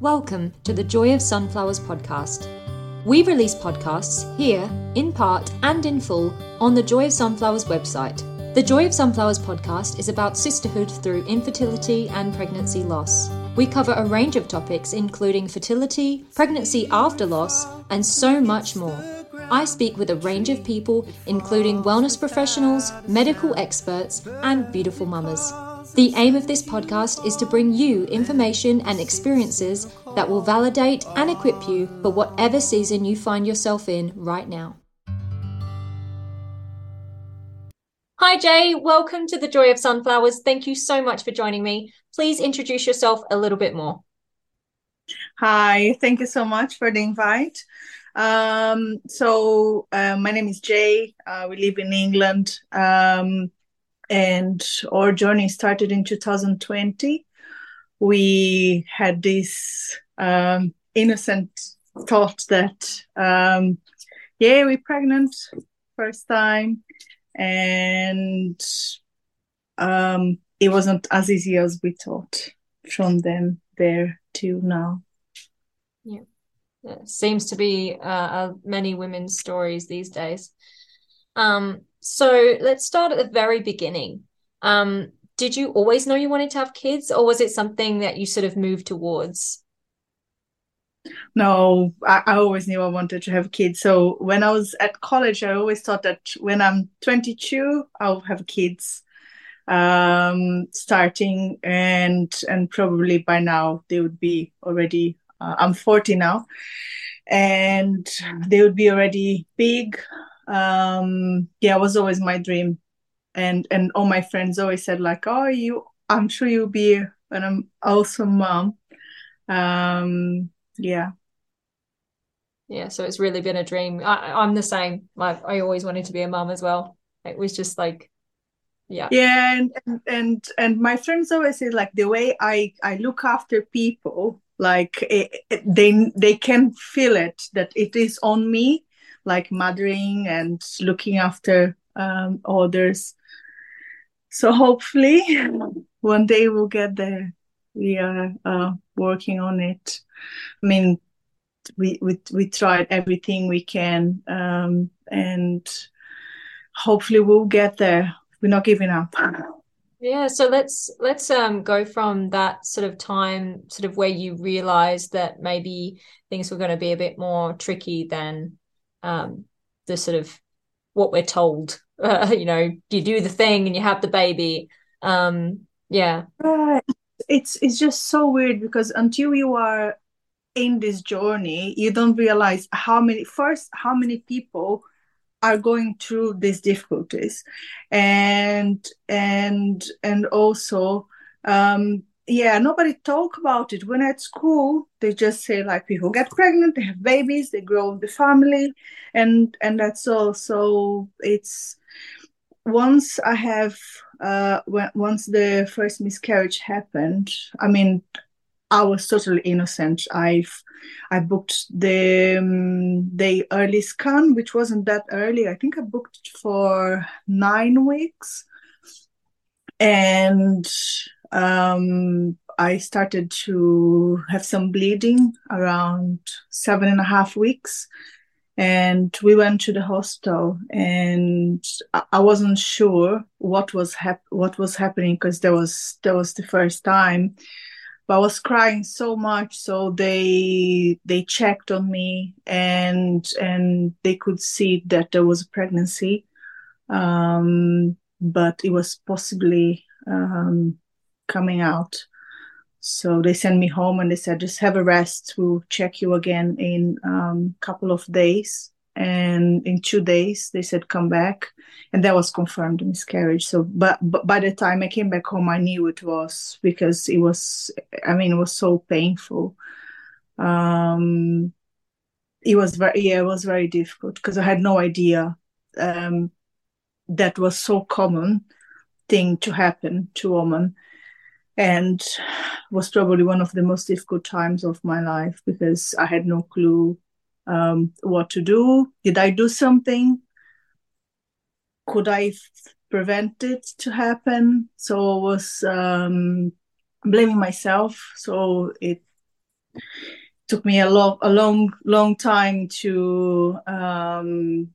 Welcome to the Joy of Sunflowers podcast. We release podcasts here, in part and in full, on the Joy of Sunflowers website. The Joy of Sunflowers podcast is about sisterhood through infertility and pregnancy loss. We cover a range of topics, including fertility, pregnancy after loss, and so much more. I speak with a range of people, including wellness professionals, medical experts, and beautiful mamas. The aim of this podcast is to bring you information and experiences that will validate and equip you for whatever season you find yourself in right now. Hi, Jay. Welcome to the Joy of Sunflowers. Thank you so much for joining me. Please introduce yourself a little bit more. Hi, thank you so much for the invite. Um, so, uh, my name is Jay. Uh, we live in England. Um, and our journey started in 2020. We had this um, innocent thought that, um, yeah, we're pregnant first time, and um, it wasn't as easy as we thought from then there to now. Yeah, it seems to be uh, uh, many women's stories these days. Um, so let's start at the very beginning. Um, did you always know you wanted to have kids, or was it something that you sort of moved towards? No, I, I, always knew I wanted to have kids. So when I was at college, I always thought that when I'm 22, I'll have kids um, starting, and and probably by now they would be already. Uh, I'm 40 now, and they would be already big um yeah it was always my dream. And and all my friends always said like oh you i'm sure you'll be an awesome mom. Um yeah. Yeah so it's really been a dream. I, i'm the same. Like i always wanted to be a mom as well. It was just like yeah. Yeah and and and my friends always say like the way i i look after people like it, it, they they can feel it that it is on me like mothering and looking after um, others. So hopefully one day we'll get there. We are uh, working on it. I mean, we we we tried everything we can, um, and hopefully we'll get there. We're not giving up. Yeah, so let's let's um go from that sort of time, sort of where you realized that maybe things were going to be a bit more tricky than um, the sort of what we're told. Uh, you know, you do the thing and you have the baby. Um, yeah, it's it's just so weird because until you are in this journey, you don't realize how many first how many people are going through these difficulties, and and and also um, yeah nobody talk about it. When at school they just say like people get pregnant they have babies they grow the family and and that's all. So it's once i have uh once the first miscarriage happened i mean i was totally innocent. I've i booked the um, the early scan which wasn't that early. I think i booked for nine weeks. And um, I started to have some bleeding around seven and a half weeks. And we went to the hospital, and I wasn't sure what was hap- what was happening because there was that was the first time. But I was crying so much, so they they checked on me, and and they could see that there was a pregnancy, um, but it was possibly um, coming out. So they sent me home and they said, just have a rest. We'll check you again in a um, couple of days. And in two days, they said, come back. And that was confirmed miscarriage. So, but, but by the time I came back home, I knew it was because it was, I mean, it was so painful. Um, it was very, yeah, it was very difficult because I had no idea um, that was so common thing to happen to a woman and was probably one of the most difficult times of my life because I had no clue um, what to do. Did I do something? Could I f- prevent it to happen? So I was um, blaming myself. So it took me a long, a long, long time to um,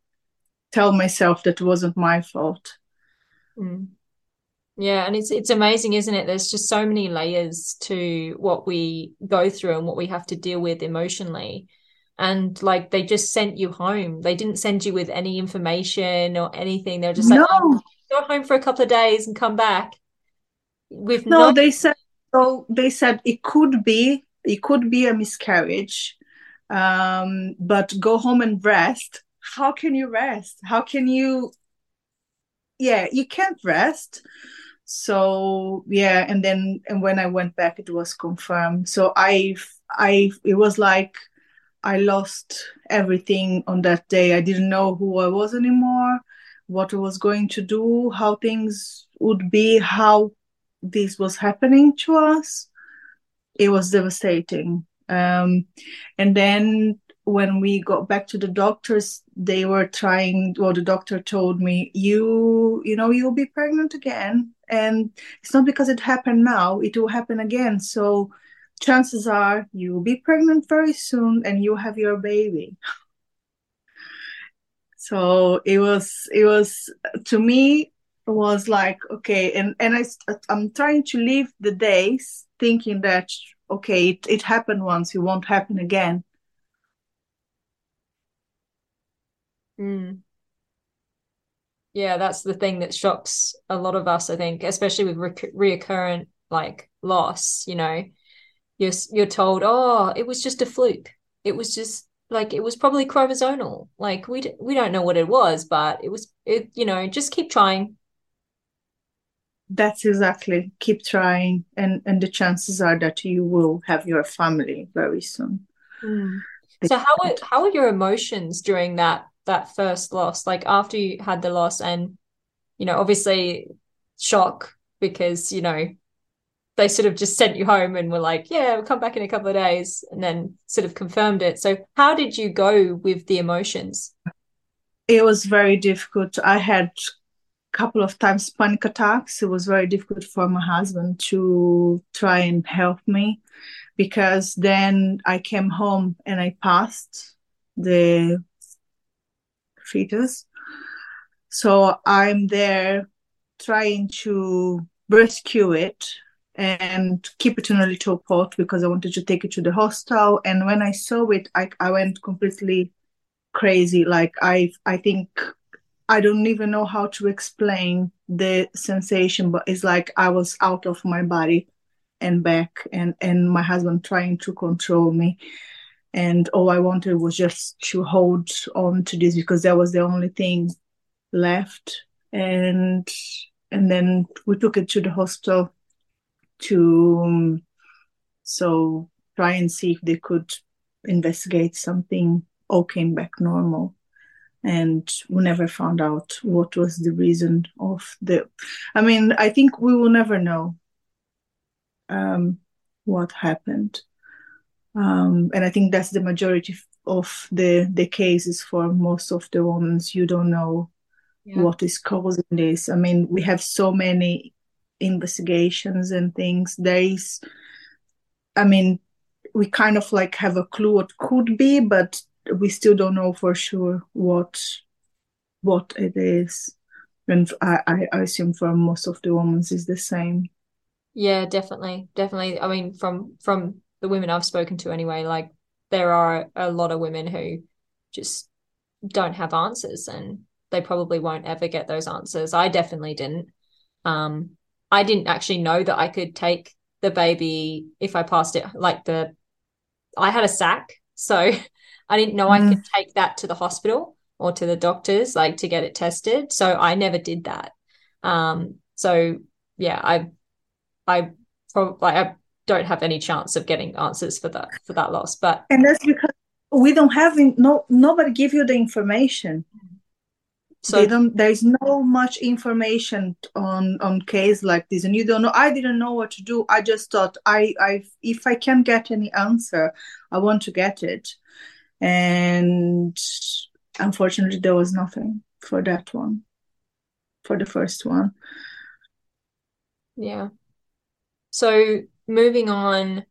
tell myself that it wasn't my fault. Mm. Yeah, and it's it's amazing, isn't it? There's just so many layers to what we go through and what we have to deal with emotionally. And like they just sent you home. They didn't send you with any information or anything. They're just like, no. oh, go home for a couple of days and come back. With no, no- they said so. They said it could be it could be a miscarriage, um, but go home and rest. How can you rest? How can you? Yeah, you can't rest so yeah and then and when i went back it was confirmed. So i i it was like i lost everything on that day. I didn't know who i was anymore what i was going to do how things would be how this was happening to us. It was devastating. Um, and then when we got back to the doctors they were trying well the doctor told me you you know you'll be pregnant again and it's not because it happened now it will happen again. So chances are you will be pregnant very soon and you'll have your baby. So it was it was to me it was like okay and and i i'm trying to live the days thinking that okay it, it happened once it won't happen again. Mm. Yeah, that's the thing that shocks a lot of us, I think, especially with re- reoccurrent like loss. You know, you're you're told, oh, it was just a fluke. It was just like it was probably chromosomal. Like we d- we don't know what it was, but it was it. You know, just keep trying. That's exactly keep trying, and and the chances are that you will have your family very soon. Mm. So how are, how are your emotions during that that first loss like after you had the loss and you know obviously shock because you know they sort of just sent you home and were like yeah we'll come back in a couple of days and then sort of confirmed it. So how did you go with the emotions? It was very difficult. I had a couple of times panic attacks. It was very difficult for my husband to try and help me because then i came home and i passed the fetus. So I'm there trying to rescue it and keep it in a little pot because I wanted to take it to the hostel. And when I saw it, I, I went completely crazy. Like I, I think I don't even know how to explain the sensation, but it's like I was out of my body and back, and and my husband trying to control me and all I wanted was just to hold on to this because that was the only thing left. And and then we took it to the hospital to um, so try and see if they could investigate something. All came back normal, and we never found out what was the reason of the. I mean, I think we will never know um, what happened um, and I think that's the majority of the the cases for most of the women. You don't know yeah. what is causing this. I mean, we have so many investigations and things. There is, I mean, we kind of like have a clue what could be, but we still don't know for sure what what it is. And I, I assume for most of the women is the same. Yeah, definitely, definitely. I mean, from from the women I've spoken to anyway, like there are a lot of women who just don't have answers and they probably won't ever get those answers. I definitely didn't. Um, I didn't actually know that I could take the baby if I passed it. Like the, I had a sac, so I didn't know mm. I could take that to the hospital or to the doctors, like to get it tested. So I never did that. Um, so yeah, I, I probably like I don't have any chance of getting answers for that for that loss. But and that's because we don't have no nobody give you the information. So. There's no much information on on case like this, and you don't know. I didn't know what to do. I just thought I I if I can get any answer, I want to get it, and unfortunately, there was nothing for that one, for the first one. Yeah. So moving on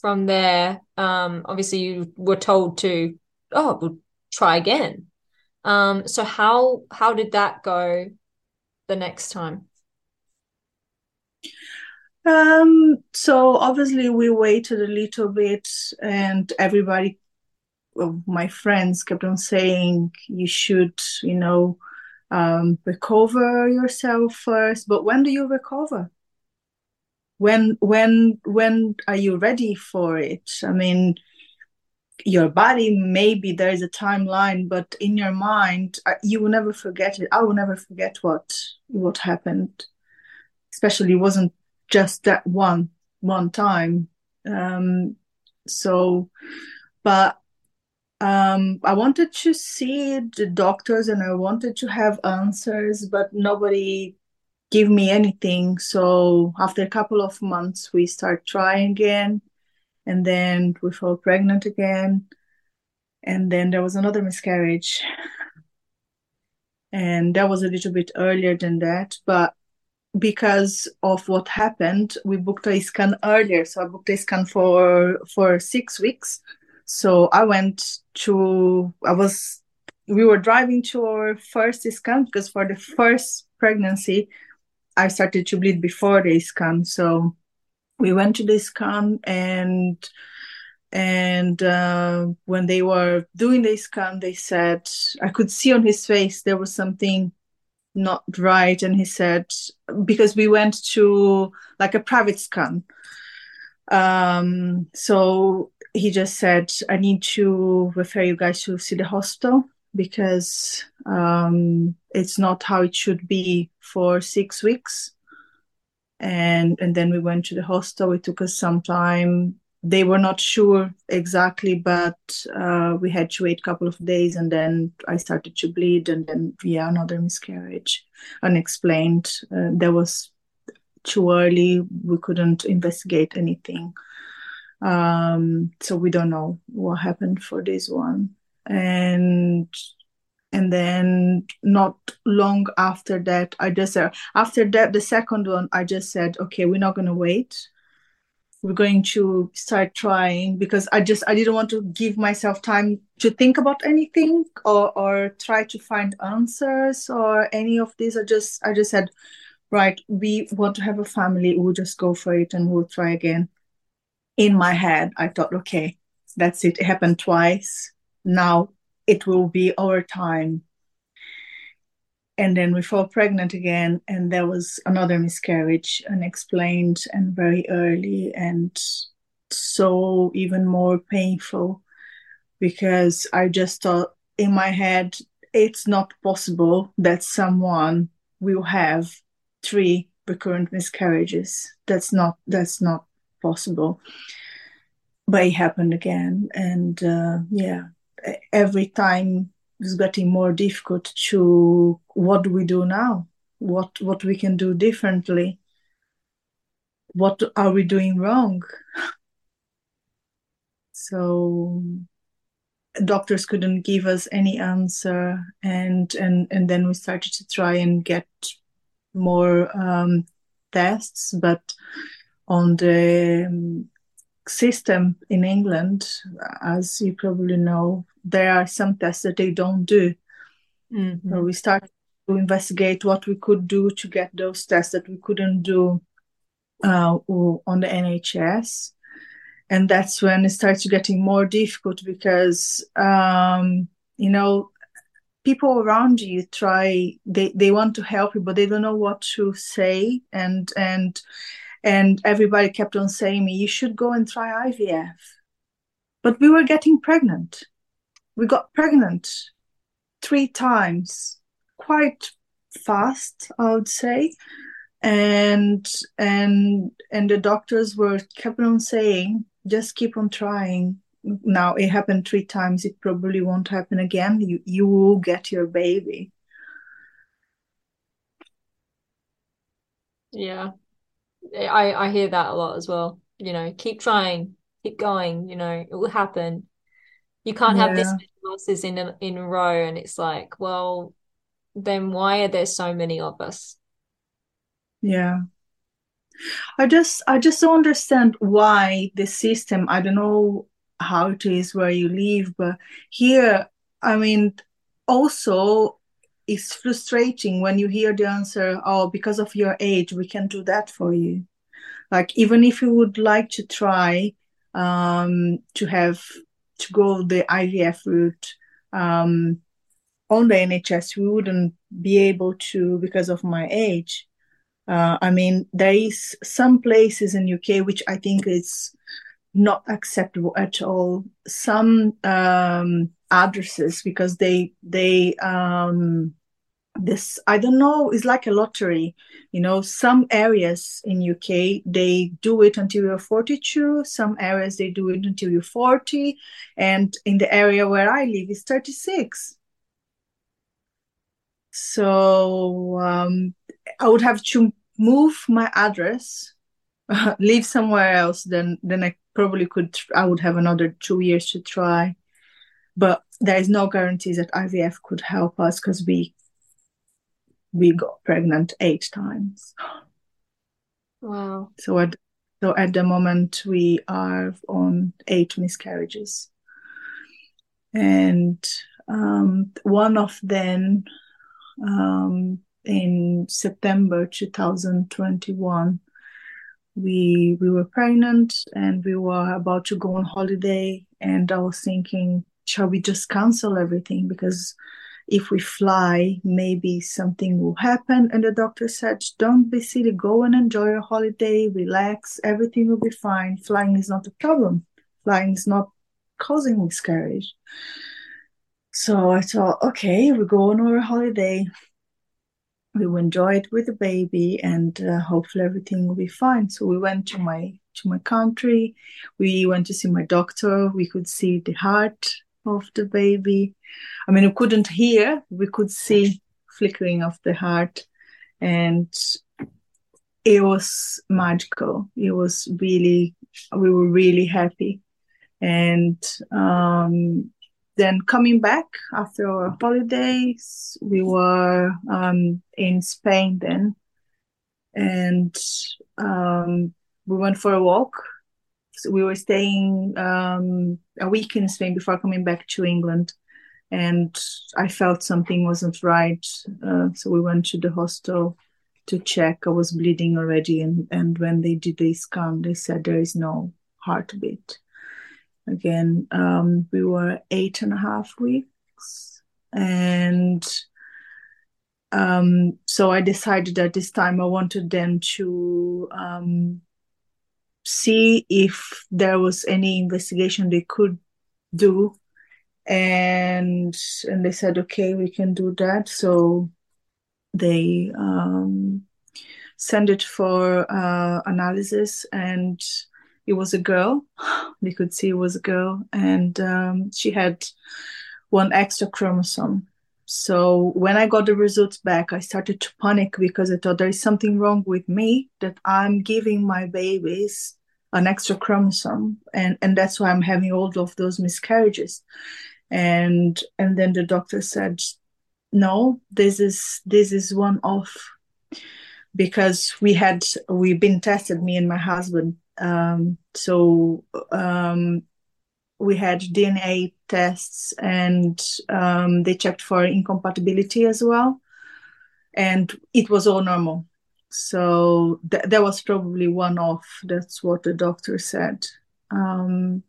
from there, um, obviously you were told to, oh, we'll try again. Um, so how how did that go the next time? Um, so obviously we waited a little bit and everybody well, my friends kept on saying you should, you know, um, recover yourself first. But when do you recover? When when when are you ready for it? I mean, your body maybe there is a timeline, but in your mind uh, you will never forget it. I will never forget what what happened. Especially it wasn't just that one one time. Um, so, but um, I wanted to see the doctors and I wanted to have answers, but nobody gave me anything. So after a couple of months, we start trying again, and then we fall pregnant again, and then there was another miscarriage, and that was a little bit earlier than that, but because of what happened, we booked a scan earlier. So I booked a scan for for six weeks. So I went to, I was, we were driving to our first scan because for the first pregnancy, I started to bleed before the scan. So we went to the scan and and uh, when they were doing the scan they said i could see on his face there was something not right and he said because we went to like a private scan um, so he just said, I need to refer you guys to see the hospital because um, it's not how it should be for six weeks. And and then we went to the hospital. It took us some time. They were not sure exactly, but uh, we had to wait a couple of days, and then I started to bleed, and then yeah, another miscarriage, unexplained. Uh, there was too early. We couldn't investigate anything. Um, so we don't know what happened for this one. And and then not long after that, I just uh, after that the second one, I just said, okay, we're not gonna wait. We're going to start trying because I just I didn't want to give myself time to think about anything or or try to find answers or any of this. I just I just said, right, we want to have a family, we'll just go for it and we'll try again. In my head, I thought, okay, that's it. It happened twice. Now it will be our time. And then we fall pregnant again, and there was another miscarriage, unexplained and very early, and so even more painful because I just thought in my head, it's not possible that someone will have three recurrent miscarriages. That's not that's not possible. But it happened again, and uh, yeah, every time it's getting more difficult to what do we do now? What what we can do differently? What are we doing wrong? so doctors couldn't give us any answer and and and then we started to try and get more um, tests, but on the um, system in England, as you probably know, there are some tests that they don't do. Mm-hmm. So we started to investigate what we could do to get those tests that we couldn't do uh, on the NHS. And that's when it starts getting more difficult because, um, you know, people around you try they they want to help you but they don't know what to say and and and everybody kept on saying me you should go and try ivf but we were getting pregnant we got pregnant three times quite fast i would say. And and and the doctors were kept on saying just keep on trying. Now it happened three times it probably won't happen again. You you will get your baby. Yeah. I i hear that a lot as well. You know keep trying keep going you know it will happen you can't yeah. have this many losses in a, in a row and it's like well then why are there so many of us yeah I just I just don't understand why the system. I don't know how it is where you live, but here, I mean, also it's frustrating when you hear the answer, "Oh, because of your age, we can do that for you." Like even if you would like to try um, to have to go the IVF route um, on the NHS, we wouldn't be able to because of my age. Uh, I mean, there is some places in UK which I think is not acceptable at all. Some um, addresses because they they um, this I don't know it's like a lottery. You know, some areas in UK they do it until you're 42. Some areas they do it until you're 40, and in the area where I live is 36. So um, I would have to move my address, live somewhere else. Then then I probably could. I would have another two years to try, but there is no guarantees that IVF could help us because we we got pregnant eight times. Wow. So at so at the moment we are on eight miscarriages, and um, one of them um, in September 2021 we we were pregnant and we were about to go on holiday and I was thinking shall we just cancel everything because if we fly maybe something will happen. And the doctor said don't be silly go and enjoy your holiday relax everything will be fine. Flying is not a problem. Flying is not causing miscarriage. So I thought okay we go on our holiday. We will enjoy it with the baby and uh, hopefully everything will be fine. So we went to my to my country. We went to see my doctor. We could see the heart of the baby. I mean we couldn't hear we could see flickering of the heart and it was magical. It was really we were really happy. And um, then coming back after our holidays, we were um, in Spain then, and um, we went for a walk. So we were staying um, a week in Spain before coming back to England, and I felt something wasn't right. Uh, so we went to the hostel to check. I was bleeding already, and and when they did the scan, they said there is no heartbeat again um, we were eight and a half weeks and um, so i decided at this time i wanted them to um, see if there was any investigation they could do and and they said okay we can do that so they um, sent it for uh, analysis and it was a girl. They could see it was a girl, and um, she had one extra chromosome. So when I got the results back, I started to panic because I thought there is something wrong with me that I'm giving my babies an extra chromosome, and and that's why I'm having all of those miscarriages. And and then the doctor said, no, this is this is one off because we had we've been tested me and my husband um, so um, we had DNA tests and um, they checked for incompatibility as well. And it was all normal. So th- that was probably one off. That's what the doctor said. Um,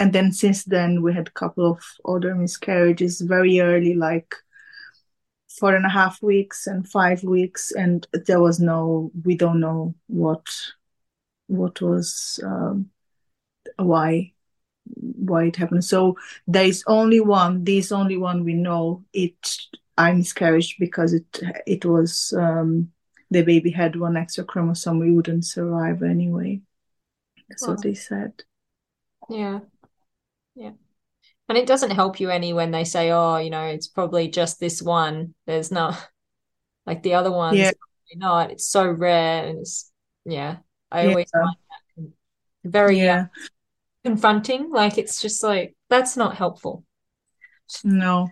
and then since then, we had a couple of other miscarriages very early, like four and a half weeks and five weeks. And there was no, we don't know what what was um, why why it happened. So there is only one. This only one we know. It I miscarried because it it was um, the baby had one extra chromosome. We wouldn't survive anyway. That's wow. what they said. Yeah, yeah. And it doesn't help you any when they say, "Oh, you know, it's probably just this one." There's not like the other ones. Yeah. Not. It's so rare, and it's yeah. I yeah. always find that very yeah. Confronting. Like it's just like that's not helpful. No.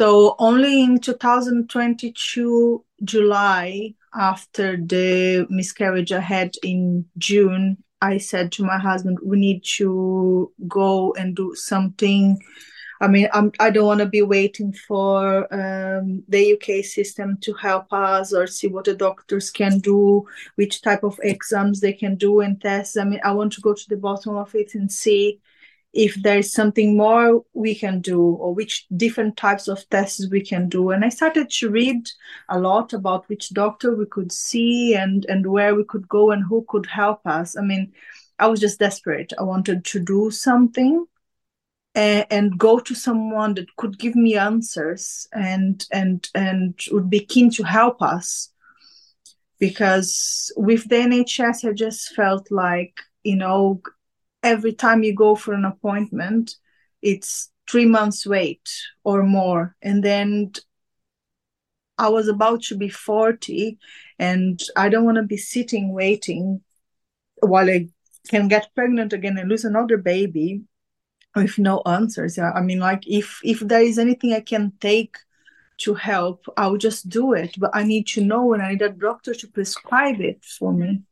So only in 2022 July after the miscarriage I had in June, I said to my husband, we need to go and do something. I mean, I'm, I do not want to be waiting for um, the UK system to help us or see what the doctors can do, which type of exams they can do and tests. I mean, I want to go to the bottom of it and see if there's something more we can do or which different types of tests we can do. And i started to read a lot about which doctor we could see and and where we could go and who could help us. I mean i was just desperate. I wanted to do something and, and go to someone that could give me answers and and and would be keen to help us because with the nhs i just felt like you know every time you go for an appointment, it's three months wait or more. And then I was about to be 40 and I don't want to be sitting waiting while I can get pregnant again and lose another baby with no answers. Yeah. I mean, like if if there is anything I can take to help, I'll just do it. But I need to know and I need a doctor to prescribe it for me.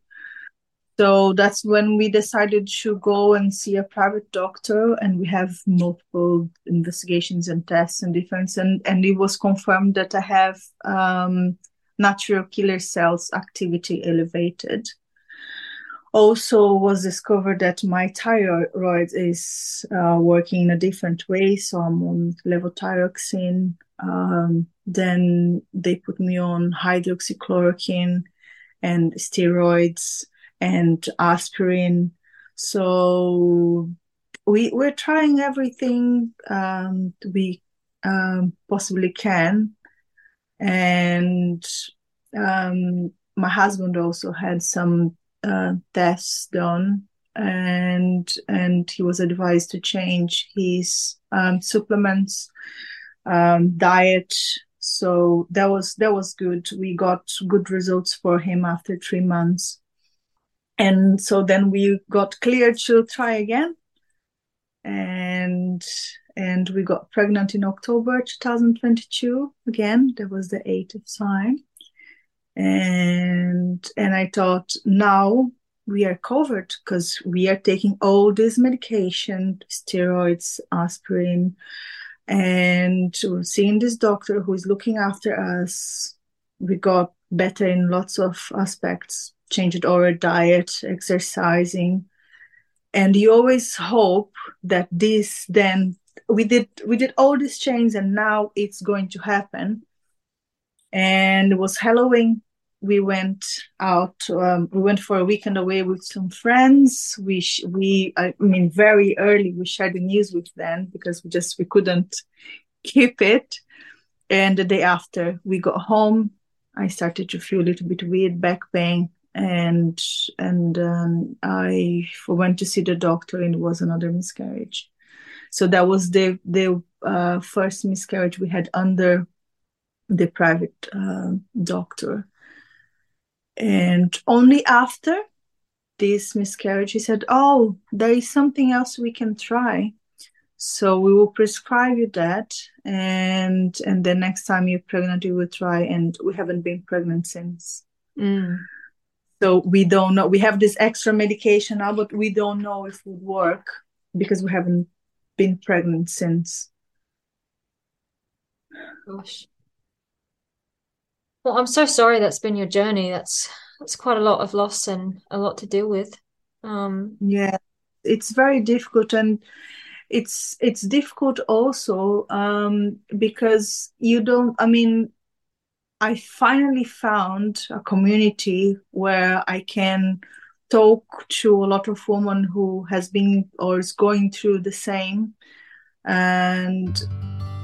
So that's when we decided to go and see a private doctor, and we have multiple investigations and tests and different, and and it was confirmed that I have um, natural killer cells activity elevated. Also, was discovered that my thyroid is uh, working in a different way, so I'm on levothyroxine. Um, then they put me on hydroxychloroquine and steroids and aspirin. So we we're trying everything um, we um, possibly can, and um, my husband also had some uh, tests done, and and he was advised to change his um, supplements, um, diet. So that was that was good. We got good results for him after three months and so then we got cleared to try again and and we got pregnant in october 2022 again that was the eighth time and and i thought now we are covered because we are taking all this medication steroids aspirin and seeing this doctor who is looking after us we got better in lots of aspects changed our diet, exercising, and you always hope that this then we did we did all these changes and now it's going to happen. And it was Halloween. We went out. Um, we went for a weekend away with some friends. We sh- we I mean very early we shared the news with them because we just we couldn't keep it. And the day after we got home, I started to feel a little bit weird back pain and and um, I went to see the doctor, and it was another miscarriage. So that was the the uh, first miscarriage we had under the private uh, doctor, and only after this miscarriage, he said, "Oh, there is something else we can try." So we will prescribe you that, and and the next time you're pregnant, you will try. And we haven't been pregnant since. Mm. So we don't know. We have this extra medication now, but we don't know if it would work because we haven't been pregnant since. Gosh. Well, I'm so sorry that's been your journey. That's that's quite a lot of loss and a lot to deal with. Um, yeah, it's very difficult and it's it's difficult also um, because you don't. I mean, I finally found a community where I can talk to a lot of women who has been or is going through the same and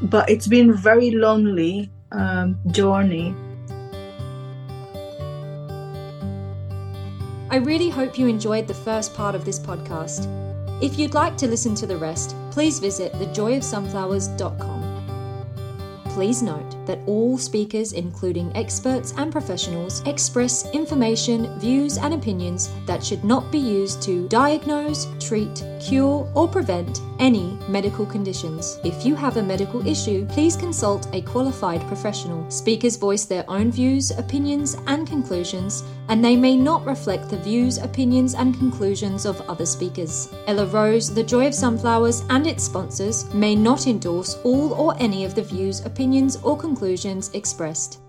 but it's been very lonely um, journey I really hope you enjoyed the first part of this podcast. If you'd like to listen to the rest, please visit thejoyofsunflowers.com. Please note that all speakers, including experts and professionals, express information, views, and opinions that should not be used to diagnose, treat, cure or prevent any medical conditions. If you have a medical issue, please consult a qualified professional. Speakers voice their own views, opinions, and conclusions, and they may not reflect the views, opinions, and conclusions of other speakers. Ella Rose, The Joy of Sunflowers, and its sponsors may not endorse all or any of the views, opinions, or conclusions expressed.